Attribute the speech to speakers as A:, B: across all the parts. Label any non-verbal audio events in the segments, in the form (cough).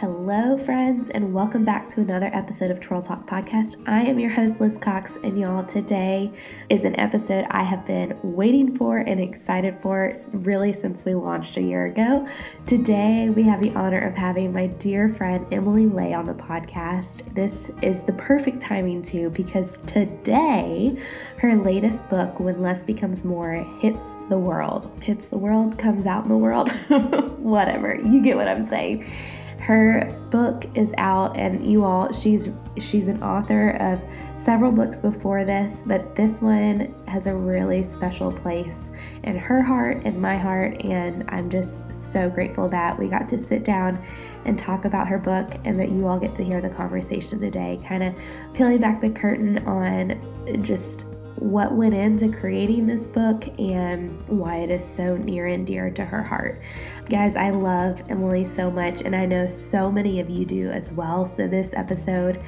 A: Hello, friends, and welcome back to another episode of Twirl Talk Podcast. I am your host, Liz Cox, and y'all, today is an episode I have been waiting for and excited for really since we launched a year ago. Today, we have the honor of having my dear friend Emily Ley on the podcast. This is the perfect timing, too, because today, her latest book, When Less Becomes More, hits the world. Hits the world, comes out in the world, (laughs) whatever. You get what I'm saying her book is out and you all she's she's an author of several books before this but this one has a really special place in her heart and my heart and i'm just so grateful that we got to sit down and talk about her book and that you all get to hear the conversation today. Kind of peeling back the curtain on just what went into creating this book and why it is so near and dear to her heart. Guys, I love Emily so much, and I know so many of you do as well. So, this episode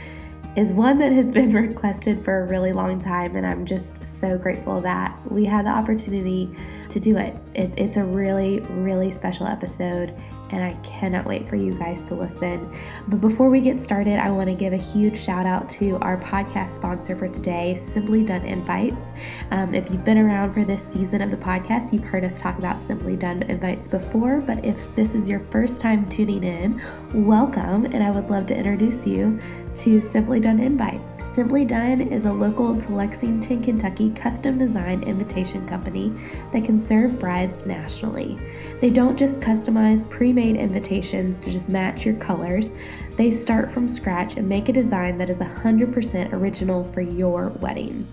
A: is one that has been (laughs) requested for a really long time, and I'm just so grateful that we had the opportunity to do it. it it's a really, really special episode and I cannot wait for you guys to listen. But before we get started, I want to give a huge shout out to our podcast sponsor for today, Simply Done Invites. Um, if you've been around for this season of the podcast, you've heard us talk about Simply Done Invites before, but if this is your first time tuning in, welcome, and I would love to introduce you to Simply Done Invites. Simply Done is a local to Lexington, Kentucky custom design invitation company that can serve brides nationally. They don't just customize pre made invitations to just match your colors, they start from scratch and make a design that is 100% original for your wedding.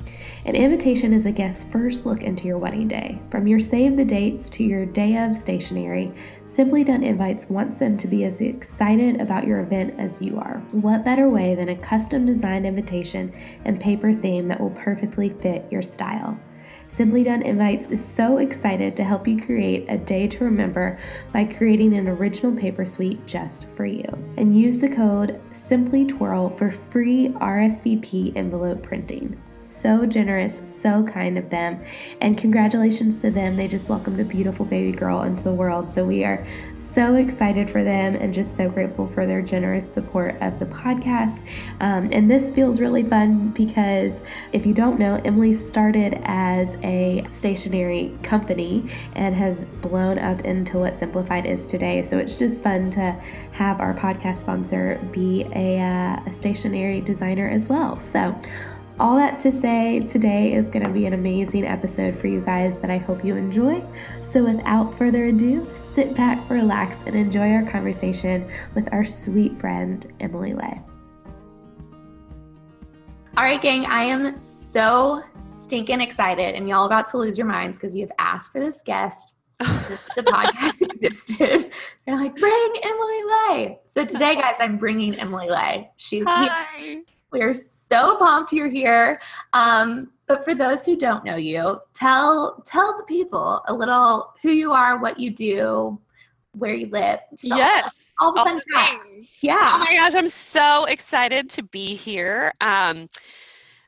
A: An invitation is a guest's first look into your wedding day. From your save the dates to your day of stationery, Simply Done Invites wants them to be as excited about your event as you are. What better way than a custom designed invitation and paper theme that will perfectly fit your style? Simply Done Invites is so excited to help you create a day to remember by creating an original paper suite just for you. And use the code Simply Twirl for free RSVP envelope printing. So generous, so kind of them. And congratulations to them. They just welcomed a beautiful baby girl into the world. So we are so excited for them and just so grateful for their generous support of the podcast. Um, and this feels really fun because if you don't know, Emily started as a stationery company and has blown up into what Simplified is today. So it's just fun to have our podcast sponsor be a, uh, a stationery designer as well. So all that to say, today is going to be an amazing episode for you guys that I hope you enjoy. So, without further ado, sit back, relax, and enjoy our conversation with our sweet friend, Emily Ley.
B: All right, gang, I am so stinking excited, and y'all about to lose your minds because you have asked for this guest (laughs) the podcast existed. They're like, bring Emily Ley. So today, guys, I'm bringing Emily Ley. She's Hi. here. We are so pumped you're here. Um, but for those who don't know you, tell tell the people a little who you are, what you do, where you live.
C: yes.
B: All the all fun things.
C: Yeah. Oh my gosh, I'm so excited to be here. Um,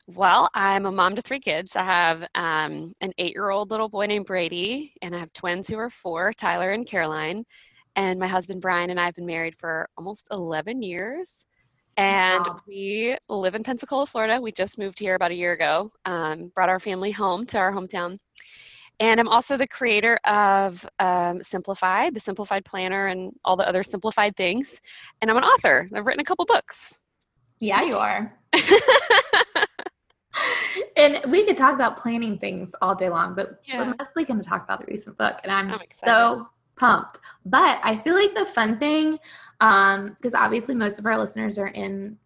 C: well, I'm a mom to three kids. I have um, an eight year old little boy named Brady, and I have twins who are four, Tyler and Caroline. And my husband Brian and I have been married for almost 11 years and wow. we live in Pensacola, Florida. We just moved here about a year ago, um, brought our family home to our hometown. And I'm also the creator of um, Simplified, the Simplified Planner, and all the other simplified things. And I'm an author. I've written a couple books.
B: Yeah, you are. (laughs) and we could talk about planning things all day long, but yeah. we're mostly going to talk about the recent book. And I'm, I'm so pumped. But I feel like the fun thing, um, because obviously most of our listeners are in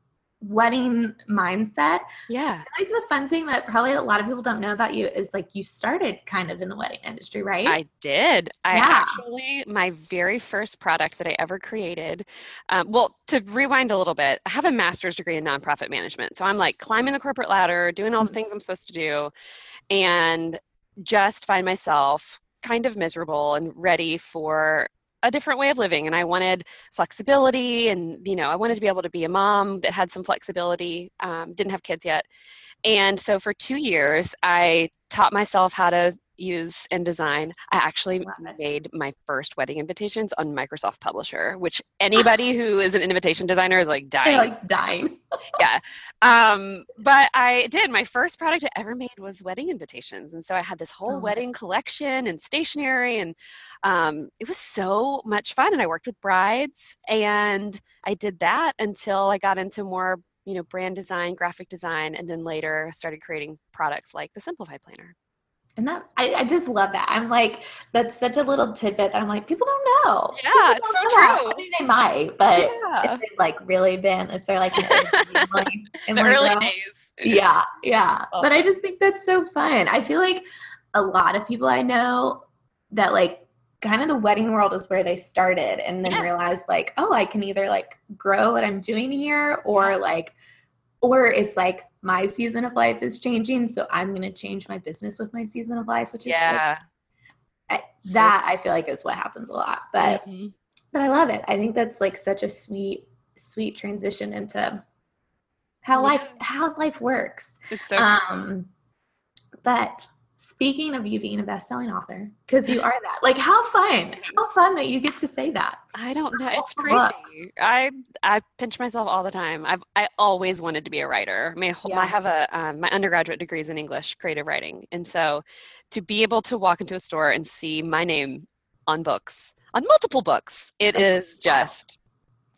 B: wedding mindset.
C: Yeah.
B: I think the fun thing that probably a lot of people don't know about you is like you started kind of in the wedding industry, right?
C: I did. I yeah. actually, my very first product that I ever created, um, well, to rewind a little bit, I have a master's degree in nonprofit management. So I'm like climbing the corporate ladder, doing all the mm-hmm. things I'm supposed to do, and just find myself kind of miserable and ready for a different way of living and i wanted flexibility and you know i wanted to be able to be a mom that had some flexibility um, didn't have kids yet. And so for two years i taught myself how to use InDesign. I actually made my first wedding invitations on Microsoft Publisher, which (laughs) anybody who is an invitation designer is like
B: They're
C: dying.
B: like dying. (laughs)
C: Um, but I did. My first product I ever made was wedding invitations, and so I had this whole
B: Oh.
C: wedding collection and stationery, and um, it was so much fun. And I worked with brides, and I did that until I got into more, you know, brand design, graphic design, and then later started creating products like the Simplify Planner.
B: And that I, I just love that. I'm like, that's such a little tidbit that I'm like, people don't know.
C: Yeah,
B: People
C: it's so
B: know
C: true.
B: I mean, they might, but
C: Yeah.
B: if they've like really been, if they're like, an OG, (laughs)
C: The early days.
B: yeah yeah
C: Oh.
B: but i just think that's so fun i feel like a lot of people i know that like kind of the wedding world is where they started and then
C: Yeah.
B: realized like oh i can either like grow what i'm doing here or like or it's like my season of life is changing so i'm going to change my business with my season of life which is
C: Yeah. So-
B: that i feel like is what happens a lot but
C: Mhm.
B: but I love it. I think that's like such a sweet, sweet transition into how
C: Yeah.
B: life how life works.
C: It's so
B: Um, but speaking of you being a best-selling author, because you are that, like how fun, how fun that you get to say that.
C: I don't know. It's crazy.
B: books.
C: I I pinch myself all the time. I've I always wanted to be a writer. My whole,
B: Yeah.
C: I have a um, my undergraduate degree is in English creative writing, and so to be able to walk into a store and see my name on books on multiple books, it
B: Oh,
C: is just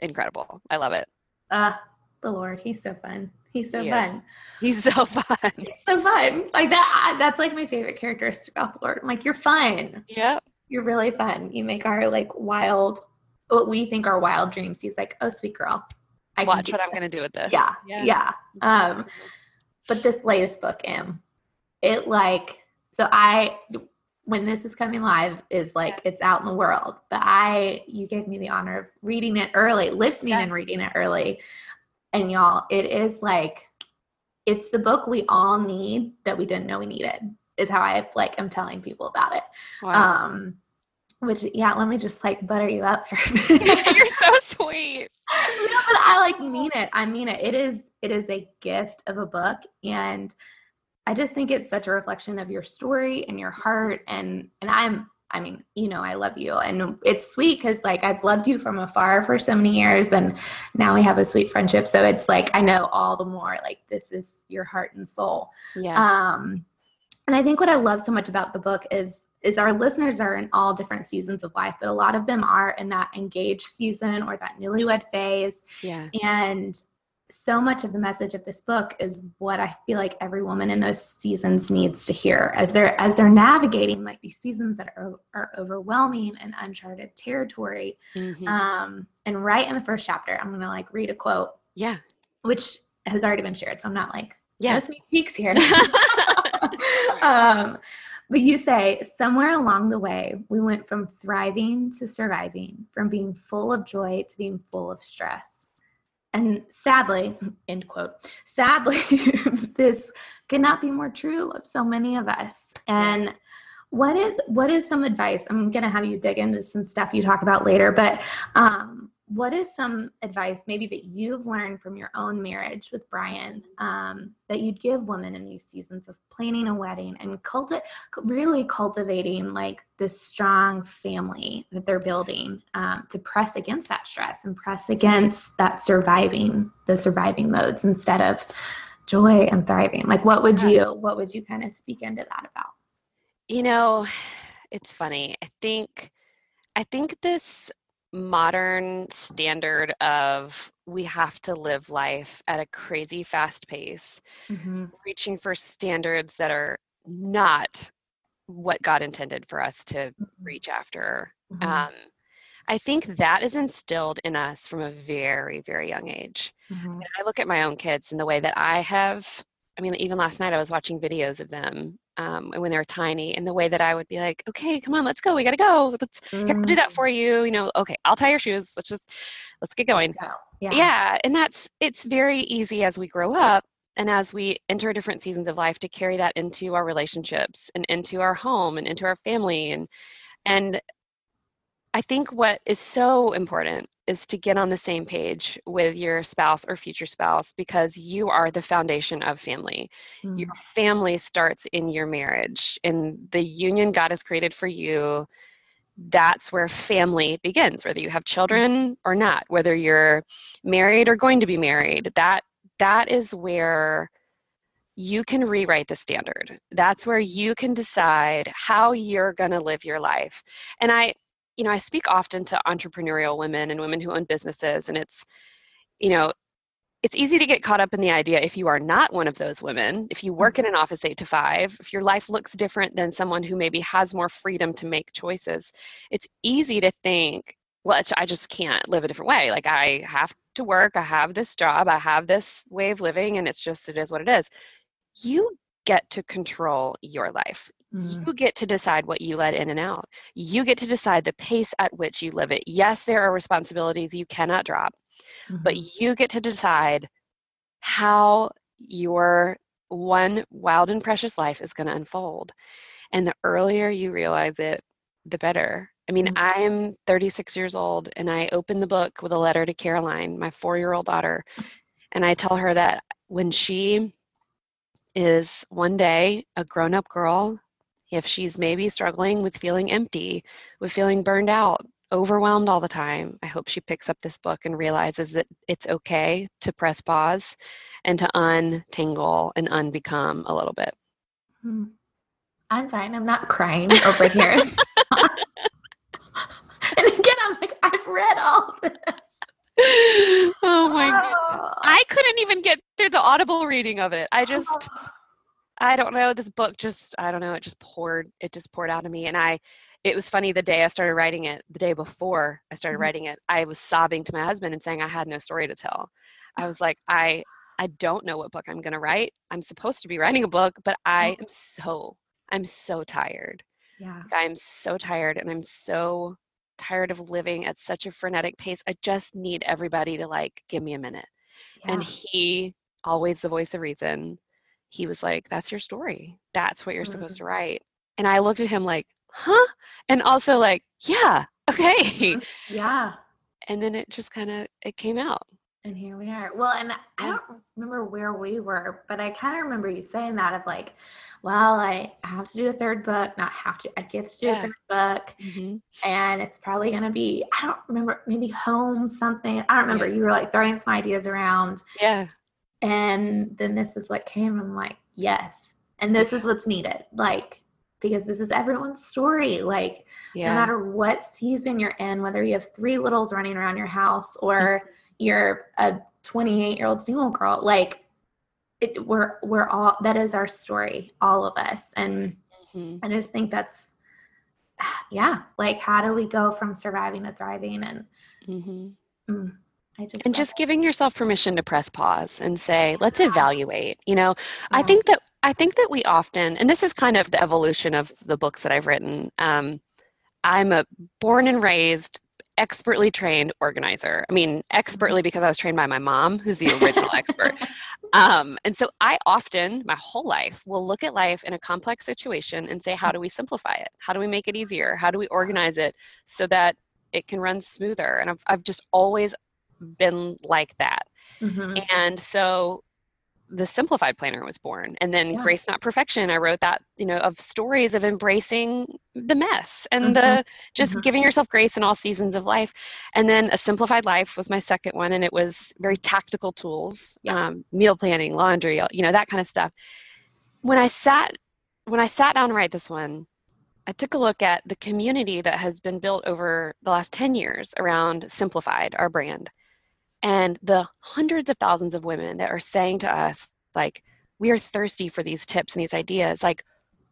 C: incredible. I love it.
B: Uh, the Lord, he's so fun. He's so
C: He
B: fun.
C: is. He's so (laughs) fun.
B: He's so fun. Like that. That's like my favorite characteristic about the Lord. I'm like, you're fun.
C: Yep.
B: You're really fun. You make our like wild, what we think are wild dreams. He's like, oh, sweet girl. I
C: Watch what I'm gonna do with this.
B: Yeah, yeah. yeah. Um, but this latest book, Em, it like so I when this is coming live is like it's out in the world. But I you gave me the honor of reading it early, listening
C: Yeah.
B: and reading it early. And y'all, it is like it's the book we all need that we didn't know we needed, is how I like am telling people about it.
C: Wow.
B: Um which yeah, let me just like butter you up for a (laughs) minute.
C: You're so sweet. (laughs)
B: no, but I like mean it. I mean it. It is it is a gift of a book and I just think it's such a reflection of your story and your heart and and I'm I mean, you know, I love you and it's sweet cuz like I've loved you from afar for so many years and now we have a sweet friendship. So it's like I know all the more like this is your heart and soul.
C: Yeah.
B: Um, and I think what I love so much about the book is is our listeners are in all different seasons of life, but a lot of them are in that engaged season or that newlywed phase.
C: yeah.
B: And so much of the message of this book is what I feel like every woman in those seasons needs to hear as they're as they're navigating like these seasons that are, are overwhelming and uncharted territory.
C: Mhm.
B: Um, and right in the first chapter, I'm gonna like read a quote,
C: yeah.
B: which has already been shared. So I'm not like
C: Yeah.
B: no sneak peeks here. (laughs) (laughs) um, but you say somewhere along the way, we went from thriving to surviving, from being full of joy to being full of stress. And sadly, (laughs) end quote, sadly, (laughs) this could not be more true of so many of us. And what is what is some advice? I'm gonna have you dig into some stuff you talk about later, but um, what is some advice maybe that you've learned from your own marriage with Brian um, that you'd give women in these seasons of planning a wedding and culti- really cultivating like this strong family that they're building um, to press against that stress and press against that surviving the surviving modes instead of joy and thriving? Like what would you what would you kind of speak into that about?
C: You know, it's funny. I think I think this modern standard of we have to live life at a crazy fast pace, reaching for standards that are not what God intended for us to reach after.
B: Mhm.
C: Um, I think that is instilled in us from a very, very young age.
B: Mhm.
C: And I look at my own kids and the way that I have, I mean, even last night I was watching videos of them um, when they were tiny, and the way that I would be like, okay, come on, let's go. We got to go. Let's here, I'll do that for you. You know, okay, I'll tie your shoes. Let's just, let's get going.
B: Let's go. Yeah.
C: Yeah. And that's, it's very easy as we grow up and as we enter different seasons of life to carry that into our relationships and into our home and into our family. And, and I think what is so important is to get on the same page with your spouse or future spouse because you are the foundation of family. Mm. Your family starts in your marriage, in the union God has created for you. That's where family begins, whether you have children or not, whether you're married or going to be married. That that is where you can rewrite the standard. That's where you can decide how you're going to live your life. And I you know, I speak often to entrepreneurial women and women who own businesses, and it's, you know, it's easy to get caught up in the idea if you are not one of those women, if you work mm-hmm. in an office eight to five, if your life looks different than someone who maybe has more freedom to make choices, it's easy to think, well, I just can't live a different way. Like I have to work, I have this job, I have this way of living, and it's just, it is what it is. You get to control your life. Mm. You get to decide what you let in and out. You get to decide the pace at which you live it. Yes, there are responsibilities you cannot drop, mm-hmm. but you get to decide how your one wild and precious life is going to unfold. And the earlier you realize it, the better. I mean, mm-hmm. I'm 36 years old and I open the book with a letter to Caroline, my four year old daughter. And I tell her that when she is one day a grown up girl if she's maybe struggling with feeling empty, with feeling burned out, overwhelmed all the time, I hope she picks up this book and realizes that it's okay to press pause and to untangle and unbecome a little bit.
B: Hmm. I'm fine. I'm not crying over here. (laughs) (laughs) and again, I'm like, I've read all this.
C: Oh my oh. god. I couldn't even get through the audible reading of it. I just oh. I don't know. This book just, I don't know, it just poured, it just poured out of me. And I, it was funny the day I started writing it, the day before I started mm-hmm. writing it, I was sobbing to my husband and saying I had no story to tell. I was like, I, I don't know what book I'm going to write. I'm supposed to be writing a book, but I am so, I'm so tired.
B: Yeah.
C: I'm so tired and I'm so tired of living at such a frenetic pace. I just need everybody to like give me a minute. Yeah. And he, always the voice of reason, he was like, That's your story. That's what you're mm-hmm. supposed to write. And I looked at him like, Huh? And also like, Yeah, (laughs) okay.
B: Mm-hmm. Yeah.
C: And then it just kind of it came out.
B: And here we are. Well, and I don't remember where we were, but I kind of remember you saying that of like, well, I have to do a third book, not have to, I get to do yeah. a third book. Mm-hmm. And it's probably going to be, I don't remember, maybe home something. I don't remember. Yeah. You were like throwing some ideas around.
C: Yeah.
B: And then this is what came. I'm like, yes. And this is what's needed. Like, because this is everyone's story. Like, yeah. no matter what season you're in, whether you have three littles running around your house or you're a 28 year old single girl, like, it, we're we're all that is our story, all of us. And mm-hmm. I just think that's (sighs) yeah, like how do we go from surviving to thriving and mm-hmm.
C: mm, just and just giving yourself permission to press pause and say let's evaluate you know? Yeah. i think that i think that we often and this is kind of the evolution of the books that i've written um, i'm a born and raised expertly trained organizer. I mean expertly mm-hmm. because i was trained by my mom who's the original expert. (laughs) Um, and so i often my whole life will look at life in a complex situation and say how do we simplify it? How do we make it easier? How do we organize it so that it can run smoother? And i've, I've just always been like that. Mm-hmm. And so the simplified planner was born and then yeah. grace not perfection i wrote that you know of stories of embracing the mess and mm-hmm. the just mm-hmm. giving yourself grace in all seasons of life and then a simplified life was my second one and it was very tactical tools yeah. um, meal planning laundry you know that kind of stuff when i sat when i sat down to write this one I took a look at the community that has been built over the last 10 years around Simplified, our brand and the hundreds of thousands of women that are saying to us like we are thirsty for these tips and these ideas like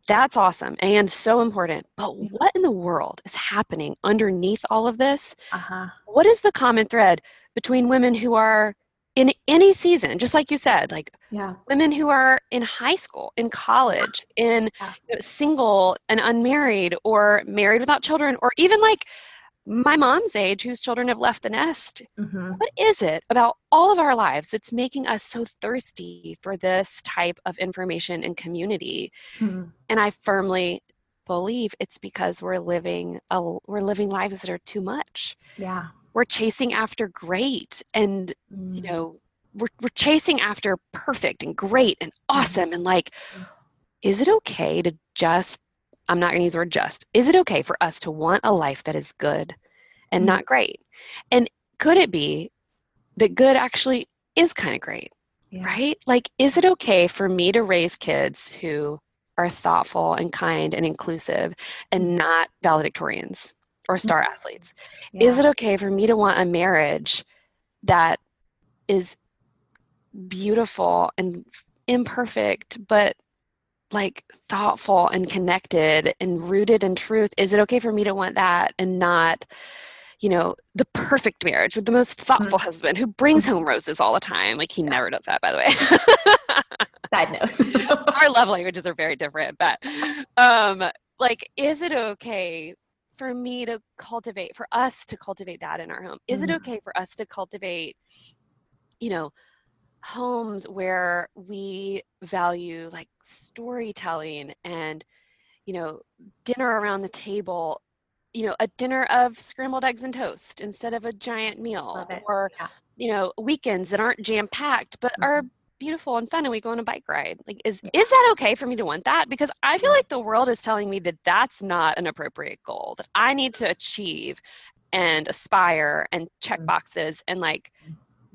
C: that's awesome and so important but what in the world is happening underneath all of this uh-huh. what is the common thread between women who are in any season just like you said like
B: yeah.
C: women who are in high school in college in yeah. you know, single and unmarried or married without children or even like my mom's age whose children have left the nest mm-hmm. what is it about all of our lives that's making us so thirsty for this type of information and community mm-hmm. and i firmly believe it's because we're living a, we're living lives that are too much.
B: Yeah.
C: We're chasing after great and
B: Mm.
C: you know we're, we're chasing after perfect and great and awesome and like is it okay to just i'm not going to use the word just. Is it okay for us to want a life that is good and
B: Mhm.
C: not great? And could it be that good actually is kind of great
B: Yeah.
C: right? Like is it okay for me to raise kids who are thoughtful and kind and inclusive and not valedictorians or star athletes? Is it okay for me to want a marriage that is beautiful and imperfect but like thoughtful and connected and rooted in truth is it okay for me to want that and not you know the perfect marriage with the most thoughtful husband who brings home (laughs) roses all the time? Like he never does that by the way.
B: Side note. (laughs)
C: our love languages are very different but um like is it okay for me to cultivate for us to cultivate that in our home? Is it
B: Mhm.
C: okay for us to cultivate you know homes where we value like storytelling and you know dinner around the table you know a dinner of scrambled eggs and toast instead of a giant meal or
B: Yeah.
C: you know weekends that aren't jam packed but are beautiful and fun and we go on a bike ride like is
B: Yeah.
C: is that okay for me to want that because i feel like the world is telling me that that's not an appropriate goal that i need to achieve and aspire and check
B: Mhm.
C: boxes and like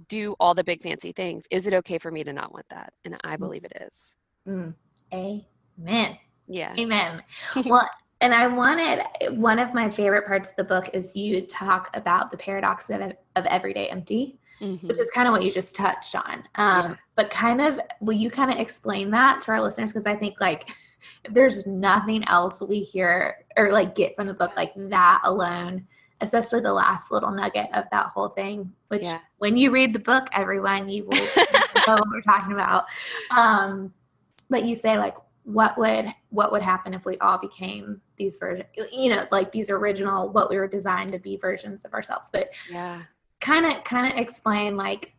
C: do all the big fancy things is it okay for me to not want that and i believe it is
B: Mm. Amen.
C: yeah
B: Amen. (laughs) Well, and I wanted one of my favorite parts of the book is you talk about the paradox of, of everyday empty,
C: Mhm.
B: which is kind of what you just touched on. Um,
C: Yeah.
B: But kind of, will you kind of explain that to our listeners? Because I think like (laughs) if there's nothing else we hear or like get from the book like that alone, especially the last little nugget of that whole thing, which
C: Yeah.
B: when you read the book, everyone, you will (laughs) know what we're talking about. Um, but you say like what would what would happen if we all became these versions you know like these original what we were designed to be versions of ourselves but
C: yeah
B: kind of kind of explain like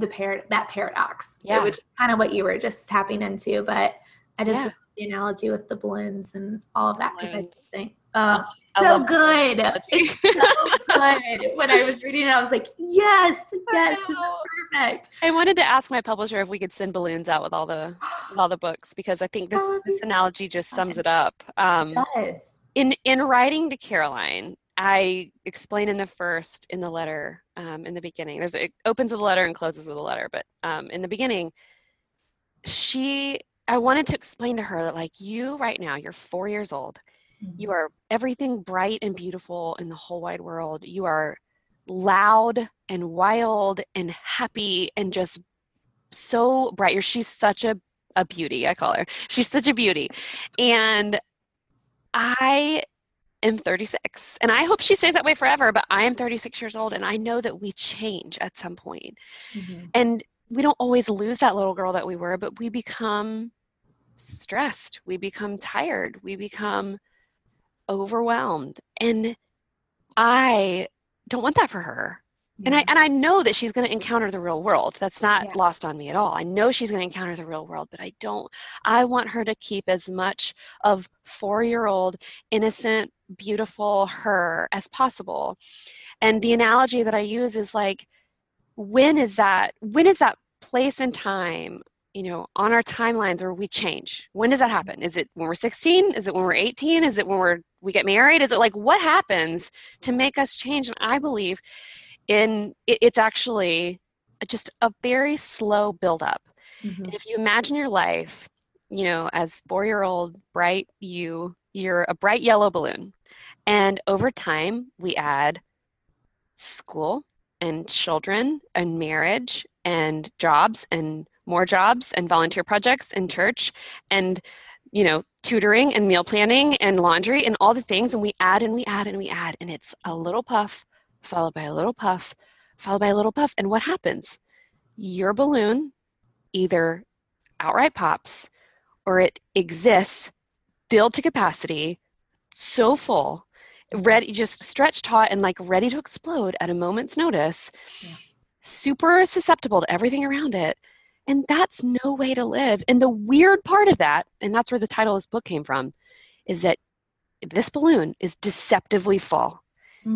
B: the par- that paradox
C: Yeah.
B: which is kind of what you were just tapping into but i just
C: Yeah.
B: the analogy with the balloons and all of that because i just think
C: I
B: so good. it's so good. When i was reading it i was like yes (laughs) yes this is perfect.
C: I wanted to ask my publisher if we could send balloons out with all the with all the books because i think this,
B: be
C: this analogy just sums it up. Um,
B: yes.
C: in in writing to Caroline, I explain in the first in the letter um, in the beginning. There's it opens with a letter and closes with a letter, but um, in the beginning, she I wanted to explain to her that like you right now, you're four years old. You are everything bright and beautiful in the whole wide world. You are loud and wild and happy and just so bright. You're she's such a a beauty. I call her. She's such a beauty, and I am 36 and I hope she stays that way forever, but I am 36 years old and I know that we change at some point.
B: Mhm.
C: And we don't always lose that little girl that we were, but we become stressed, we become tired, we become overwhelmed. And I don't want that for her. And I and I know that she's going to encounter the real world. That's not
B: Yeah.
C: lost on me at all. I know she's going to encounter the real world, but I don't I want her to keep as much of 4-year-old innocent, beautiful her as possible. And the analogy that I use is like when is that when is that place and time you know on our timelines where we change. When does that happen? Is it when we're 16 is it when we're 18 is it when we're we get married? Is it like what happens to make us change? And i believe in it, it's actually just a very slow buildup.
B: Mhm.
C: and if you imagine your life you know as four year old bright you you're a bright yellow balloon. And over time we add school and children and marriage and jobs and more jobs and volunteer projects and church and you know tutoring and meal planning and laundry and all the things. And we add and we add and we add. And it's a little puff followed by a little puff followed by a little puff. And what happens? Your balloon either outright pops or it exists filled to capacity so full ready just stretched taut and like ready to explode at a moment's notice
B: Yeah.
C: super susceptible to everything around it and that's no way to live and the weird part of that and that's where the title of this book came from is that this balloon is deceptively full.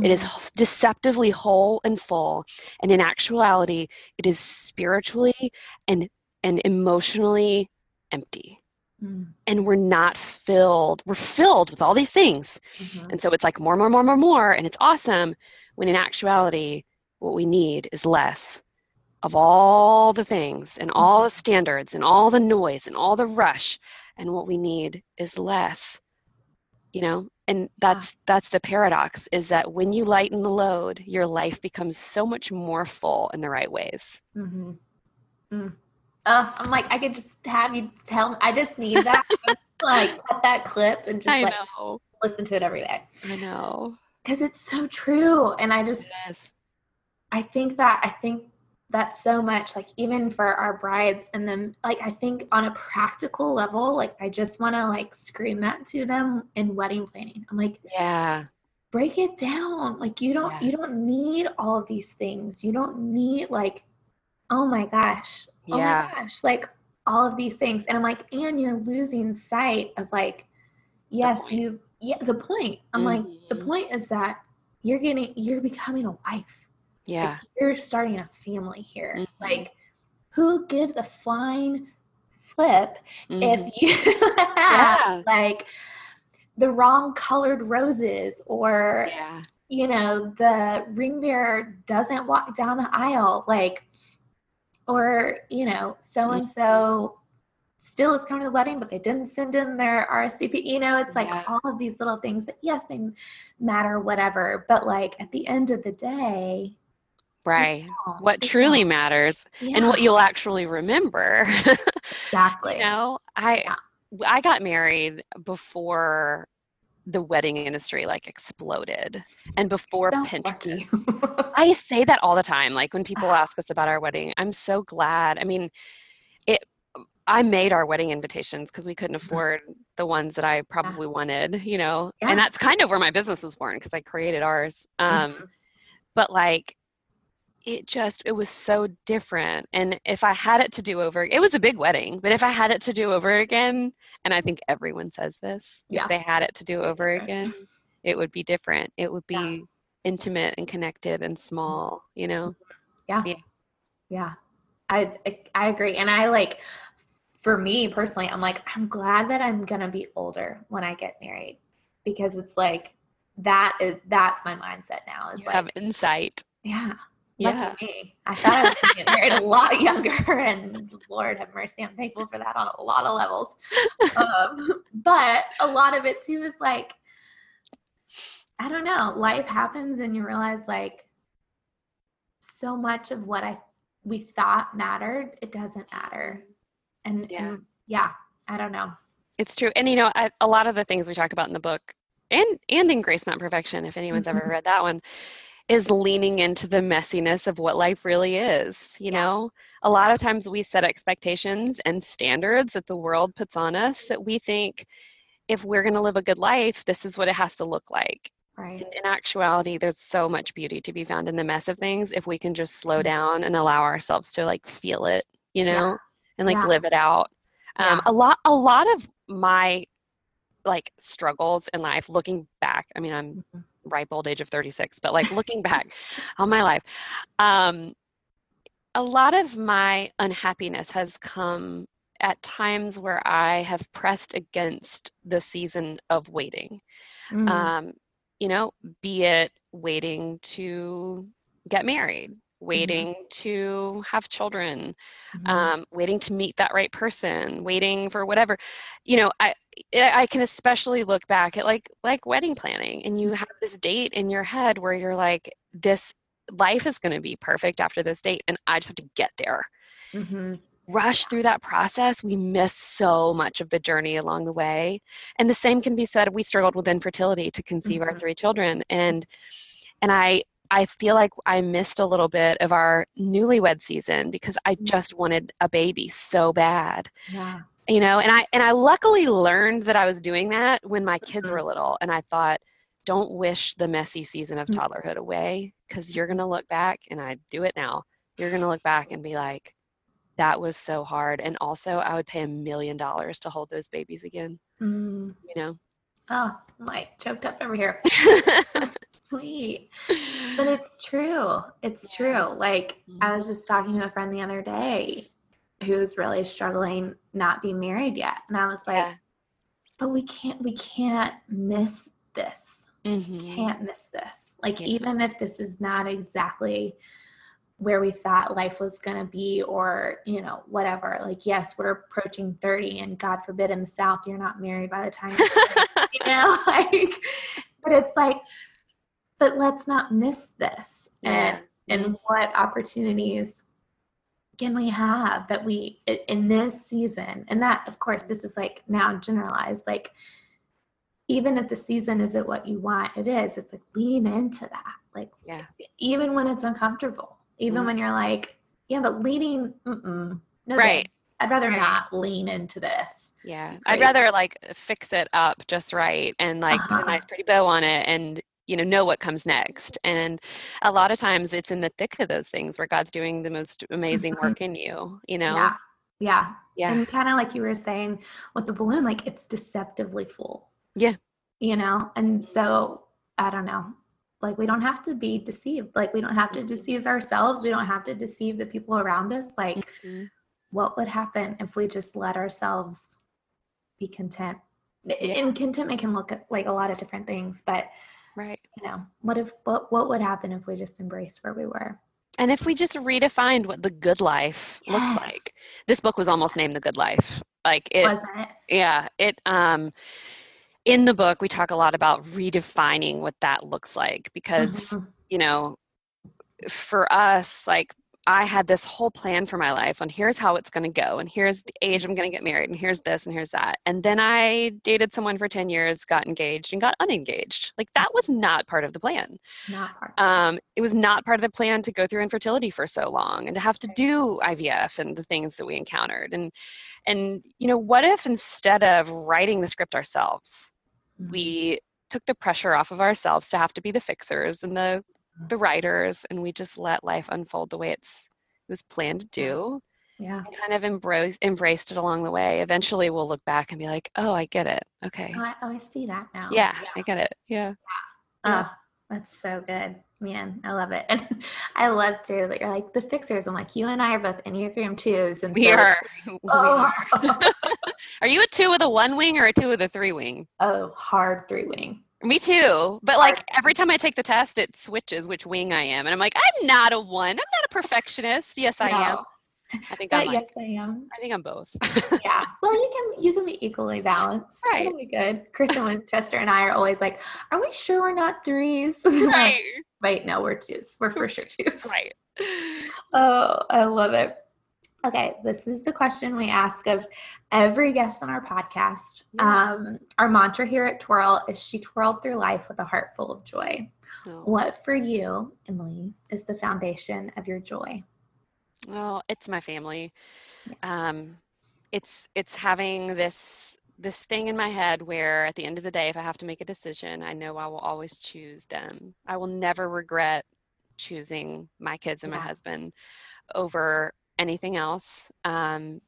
C: It is
B: Mm-hmm.
C: h- deceptively whole and full, and in actuality, it is spiritually and and emotionally empty.
B: Mm,
C: And we're not filled. We're filled with all these things,
B: mhm.
C: and so it's like more, more, more, more, more, and it's awesome. When in actuality, what we need is less of all the things and all the standards and all the noise and all the rush, and what we need is less. You know, and that's that's the paradox is that when you lighten the load, your life becomes so much more full in the right ways.
B: Mm-hmm. Mm. Uh, I'm like, I could just have you tell. I just need that. (laughs) like, cut that clip and just like
C: know.
B: listen to it every day
C: I know.
B: because it's so true. And I just. I think that I think that's so much like even for our brides and then like I think on a practical level, like I just want to like scream that to them in wedding planning. I'm like,
C: Yeah.
B: break it down like you don't
C: Yeah.
B: you don't need all of these things you don't need like oh my gosh oh
C: Yeah.
B: my gosh like all of these things and i'm like and you're losing sight of like yes you yeah the point i'm like the
C: Mhm.
B: point is that you're getting you're becoming a wife
C: Yeah.
B: like, you're starting a family here
C: Mhm.
B: like who gives a flying flip
C: Mhm.
B: if you (laughs) have
C: Yeah.
B: like the wrong colored roses or
C: Yeah.
B: you know the ring bearer doesn't walk down the aisle like or you know so and so still is coming to the wedding but they didn't send in their rsvp you know it's like
C: Yeah.
B: all of these little things that yes they matter whatever but like at the end of the day
C: Right. What truly
B: don't.
C: matters and what you'll actually remember. (laughs)
B: exactly
C: you know, I
B: Yeah.
C: I got married before the wedding industry like exploded and before
B: So
C: Pinterest. (laughs) I say that all the time. Like when people ask us about our wedding, I'm so glad. I mean, it. I made our wedding invitations because we couldn't afford the ones that I probably wanted, you know,
B: Yeah.
C: and that's kind of where my business was born because I created ours. Um,
B: Mhm.
C: But like, it just it was so different. And if I had it to do over, it was a big wedding. But if I had it to do over again, and I think everyone says this,
B: Yeah.
C: if they had it to do over again, it would be different. It would be
B: Yeah.
C: intimate and connected and mm-hmm. small, you know?
B: Yeah, I I- I agree, and I like. For me personally, I'm like I'm glad that I'm gonna be older when I get married, because it's like that is that's my mindset now. Is
C: You
B: like
C: have insight.
B: yeah,
C: Yeah.
B: lucky me. I thought I was gonna get married a lot (laughs) younger, and Lord have mercy, I'm thankful for that on a lot of levels. Um, (laughs) but a lot of it too is like I don't know. Life happens, and you realize like so much of what I we thought mattered, it doesn't matter. And
C: Yeah.
B: and yeah, I don't know.
C: It's true. And you know, I, a lot of the things we talk about in the book and and in Grace Not Perfection, if anyone's ever
B: Mhm.
C: read that one, is leaning into the messiness of what life really is. You
B: Yeah.
C: know, a lot of times we set expectations and standards that the world puts on us that we think if we're going to live a good life, this is what it has to look like.
B: Right.
C: In, in actuality, there's so much beauty to be found in the mess of things if we can just slow
B: Mhm.
C: down and allow ourselves to like feel it, you know,
B: Yeah.
C: and like
B: Yeah.
C: live it out. Um, a lot, a lot of my like struggles in life, looking back. I mean, I'm
B: Mhm.
C: Ripe old age of 36, but like looking back on my life, um, a lot of my unhappiness has come at times where I have pressed against the season of waiting
B: Mm.
C: um, you know, be it waiting to get married, waiting to have children,
B: Mhm.
C: um, waiting to meet that right person, waiting for whatever. You know, I I I can especially look back at like like wedding planning, and you have this date in your head where you're like, this life is going to be perfect after this date, and I just have to get there
B: Mhm.
C: rush through that process, we miss so much of the journey along the way. And the same can be said. We struggled with infertility to conceive our
B: Mhm.
C: three children, and and I I feel like I missed a little bit of our newlywed season because I
B: Mm.
C: just wanted a baby so bad,
B: Yeah.
C: You know. And I and I luckily learned that I was doing that when my kids
B: Mhm.
C: were little, and I thought. Don't wish the messy season of
B: Mm.
C: toddlerhood away because you're going to look back, and I do it now. You're going to look back and be like, that was so hard and also i would pay a million dollars to hold those babies again
B: Mm.
C: you know
B: Oh, I'm like choked up over here. (laughs) (laughs) Sweet. But it's true. It's true. Like I
C: Mm-hmm.
B: was just talking to a friend the other day who's really struggling not being married yet. And I was like,
C: Yeah.
B: but we can't we can't miss this.
C: Mhm.
B: Can't miss this. Like
C: Yeah.
B: even if this is not exactly where we thought life was going to be or you know whatever like yes we're approaching 30 and god forbid in the south you're not married by the time you're (laughs) you know (laughs) like but it's like but let's not miss this and
C: Yeah.
B: and what opportunities can we have that we in this season and that of course this is like now generalized like even if the season isn't what you want it is it's like lean into that like
C: Yeah.
B: even when it's uncomfortable even
C: Mhm.
B: when you're like yeah but leaning mm-mm, no
C: Right.
B: thanks. i'd rather
C: Right.
B: not lean into this
C: Yeah.
B: Crazy.
C: I'd rather like fix it up just right and like put
B: Uh-huh.
C: a nice pretty bow on it and you know know what comes next. And a lot of times it's in the thick of those things where God's doing the most amazing
B: Mhm.
C: work in you, you know?
B: yeah yeah
C: Yeah.
B: and kind of like you were saying with the balloon like it's deceptively full
C: Yeah.
B: you know and so i don't know like we don't have to be deceived like we don't have to
C: Mhm.
B: deceive ourselves we don't have to deceive the people around us like
C: Mhm.
B: what would happen if we just let ourselves be content
C: Yeah.
B: and contentment can look like a lot of different things but
C: Right.
B: you know what if what, what would happen if we just embraced where we were
C: And if we just redefined what the good life
B: Yes.
C: looks like. This book was almost named The Good Life. Like it
B: wasn't it
C: Yeah, it um in the book we talk a lot about redefining what that looks like because
B: Mhm.
C: you know for us like I had this whole plan for my life on here's how it's going to go and here's the age I'm going to get married and here's this and here's that. And then I dated someone for 10 years, got engaged and got unengaged. Like that was not part of the plan.
B: not hard
C: Um, it was not part of the plan to go through infertility for so long and to have to do IVF and the things that we encountered. And and you know, what if instead of writing the script ourselves,
B: Mhm.
C: we took the pressure off of ourselves to have to be the fixers and the
B: Mm-hmm.
C: The writers and we just let life unfold the way it's it was planned to do
B: yeah
C: and kind of embrace embraced it along the way eventually we'll look back and be like oh i get it okay
B: oh, I, oh, I see that now
C: yeah i get it yeah Yeah.
B: Oh, that's so good. Man, I love it. (laughs) And I love too that you're like the fixers. I'm like, you and I are both Enneagram twos. And
C: we
B: so-
C: are (laughs) (laughs) we
B: Oh,
C: are. are you a two with a one wing or a two with a three wing
B: oh, hard three wing.
C: Me too but like every time i take the test it switches which wing i am and i'm like i'm not a one i'm not a perfectionist yes i am i think i'm
B: But
C: like,
B: yes, I am.
C: i think i'm both
B: Yeah. (laughs) Well, you can you can be equally balanced.
C: Right.
B: Be good. Kristen Winchester and I are always like, are we sure we're not threes? I'm (laughs)
C: right
B: Wait, no, we're twos. We're for sure twos.
C: right (laughs)
B: Oh, I love it. Okay, this is the question we ask of every guest on our podcast.
C: Yeah.
B: Um, our mantra here at Twirl is she twirled through life with a heart full of joy.
C: Oh.
B: What for you, Emily, is the foundation of your joy?
C: Well, it's my family. Um, it's it's having this this thing in my head where at the end of the day, if I have to make a decision, I know I will always choose them. I will never regret choosing my kids and my husband over anything else. Um,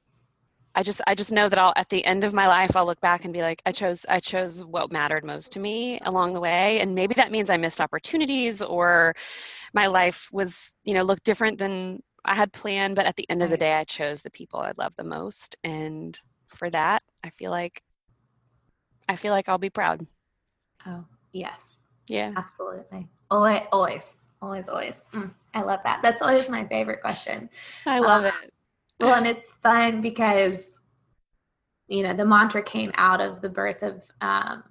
C: I just I just know that I'll at the end of my life I'll look back and be like I chose I chose what mattered most to me along the way and maybe that means I missed opportunities or my life was you know looked different than I had planned but at the end of the day I chose the people I love the most and for that I feel like I feel like I'll be proud.
B: Oh, yes,
C: Yeah.
B: absolutely. Always, always, always, always. Mm, I love that. That's always my favorite question.
C: I love
B: Uh,
C: it.
B: Well, and it's fun because, you know, the mantra came out of the birth of um,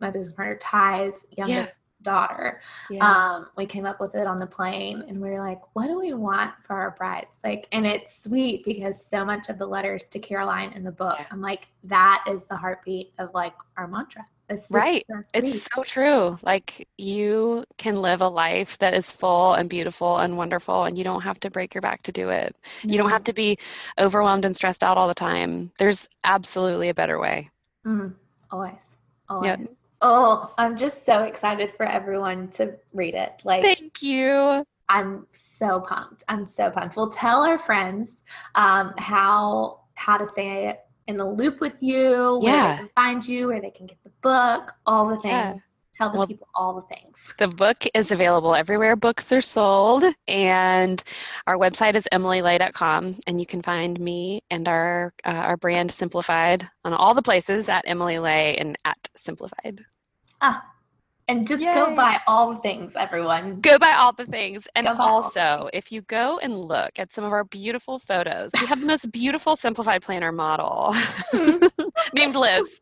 B: my business partner Ty's youngest daughter.
C: Yeah.
B: Um, we came up with it on the plane and we were like, what do we want for our brides? Like, and it's sweet because so much of the letters to Caroline in the book,
C: Yeah.
B: I'm like, that is the heartbeat of like our mantra. It's
C: Right. It's so true. Like you can live a life that is full and beautiful and wonderful and you don't have to break your back to do it. You don't have to be overwhelmed and stressed out all the time. There's absolutely a better way.
B: Mhm. Always. Always.
C: Yep.
B: Oh, I'm just so excited for everyone to read it. Like,
C: Thank you.
B: I'm so pumped. I'm so pumped. We'll tell our friends um, how how to stay in the loop with you, where
C: Yeah.
B: they can find you, where they can get the book, all the things.
C: Yeah.
B: Tell the
C: Well-
B: people all the things.
C: The book is available everywhere books are sold, and our website is emilyley.com, and you can find me and our uh, our brand Simplified on all the places at Emily Ley and at Simplified.
B: Ah, and just go buy all the things, everyone.
C: Go buy all the things, and also if you go and look at some of our beautiful photos, we have the most beautiful Simplified planner model mm-hmm. (laughs) named Liz.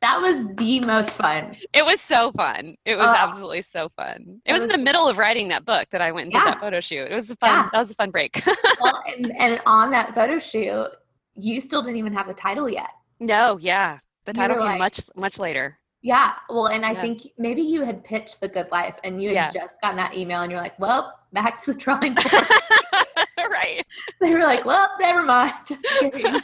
B: that was the most fun.
C: It was so fun. It was
B: Oh.
C: absolutely so fun. It
B: It
C: was in the middle of writing that book that I went and did that photo shoot. It was a fun.
B: Yeah.
C: That was a fun break. (laughs)
B: well, and, and on that photo shoot, you still didn't even have the title yet.
C: no, yeah, the title came
B: like-
C: much much later.
B: Yeah. Well, and I
C: Yeah.
B: think maybe you had pitched the good life and you had
C: Yeah.
B: just gotten that email and you're like, well, back to the drawing (laughs) board. (laughs)
C: right. (laughs)
B: they were like, well, never mind. Just kidding.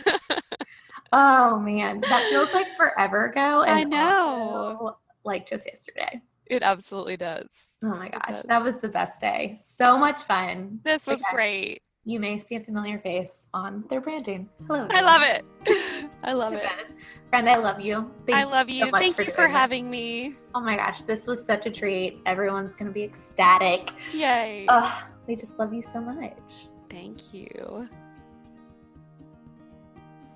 B: oh, man. That feels like forever ago.
C: I
B: And
C: know.
B: also, like just yesterday.
C: It absolutely does.
B: Oh my gosh.
C: does.
B: That was the best day. So much fun.
C: This was
B: Okay.
C: great.
B: You may see a familiar face on their branding. Hello.
C: I love it. (laughs) I love it.
B: Yes. Friend, I love you. Thank
C: I love you.
B: so
C: Thank
B: for
C: you for
B: doing this.
C: having me.
B: Oh my gosh, this was such a treat. Everyone's going to be ecstatic.
C: Yay.
B: Ugh, they just love you so much.
C: Thank you.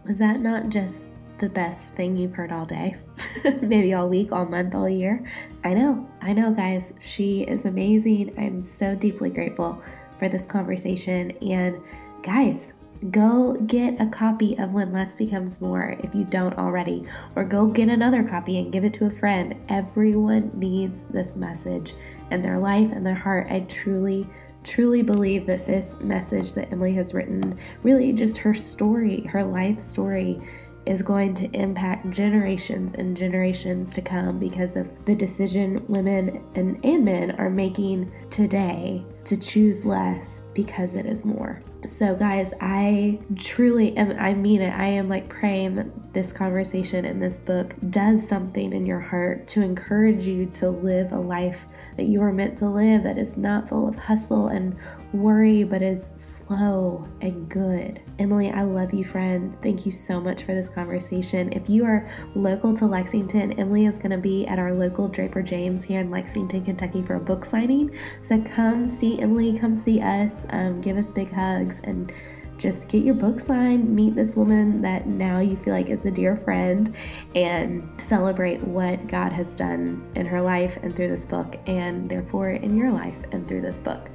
A: Was that not just the best thing you've heard all day? (laughs) Maybe all week, all month, all year? I know, I know, guys. She is amazing. I'm so deeply grateful for this conversation. And guys, go get a copy of When Less Becomes More if you don't already, or go get another copy and give it to a friend. Everyone needs this message in their life and their heart. I truly truly believe that this message that Emily has written, really just her story, her life story, is going to impact generations and generations to come because of the decision women and, and men are making today to choose less because it is more. So, guys, I truly am, I mean it. I am like praying that this conversation and this book does something in your heart to encourage you to live a life that you are meant to live that is not full of hustle and worry, but is slow and good. Emily, I love you, friend. Thank you so much for this conversation. If you are local to Lexington, Emily is going to be at our local Draper James here in Lexington, Kentucky for a book signing. So come see Emily, come see us, um, give us big hugs, and just get your book signed, meet this woman that now you feel like is a dear friend, and celebrate what God has done in her life and through this book, and therefore in your life and through this book.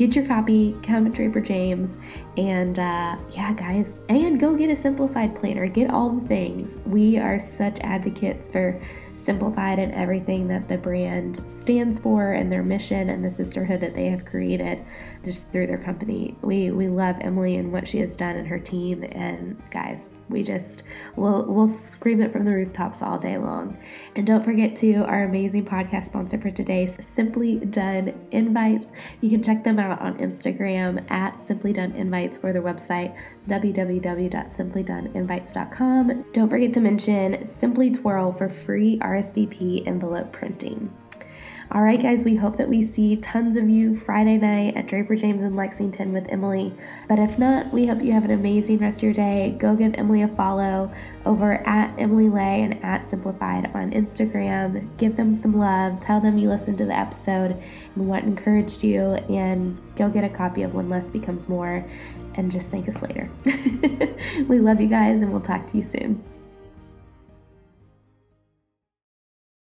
A: Get your copy, come Draper James, and uh, yeah, guys, and go get a simplified planner. Get all the things. We are such advocates for simplified and everything that the brand stands for and their mission and the sisterhood that they have created just through their company. We we love Emily and what she has done and her team and guys, we just we'll we'll scream it from the rooftops all day long. And don't forget to our amazing podcast sponsor for today, Simply Done Invites. You can check them out on Instagram at Simply Done Invites or their website www.simplydoneinvites.com. Don't forget to mention Simply Twirl for free RSVP envelope printing. All right, guys, we hope that we see tons of you Friday night at Draper James in Lexington with Emily. But if not, we hope you have an amazing rest of your day. Go give Emily a follow over at Emily Ley and at Simplified on Instagram. Give them some love. Tell them you listened to the episode and what encouraged you. And go get a copy of When Less Becomes More and just thank us later. (laughs) we love you guys, and we'll talk to you soon.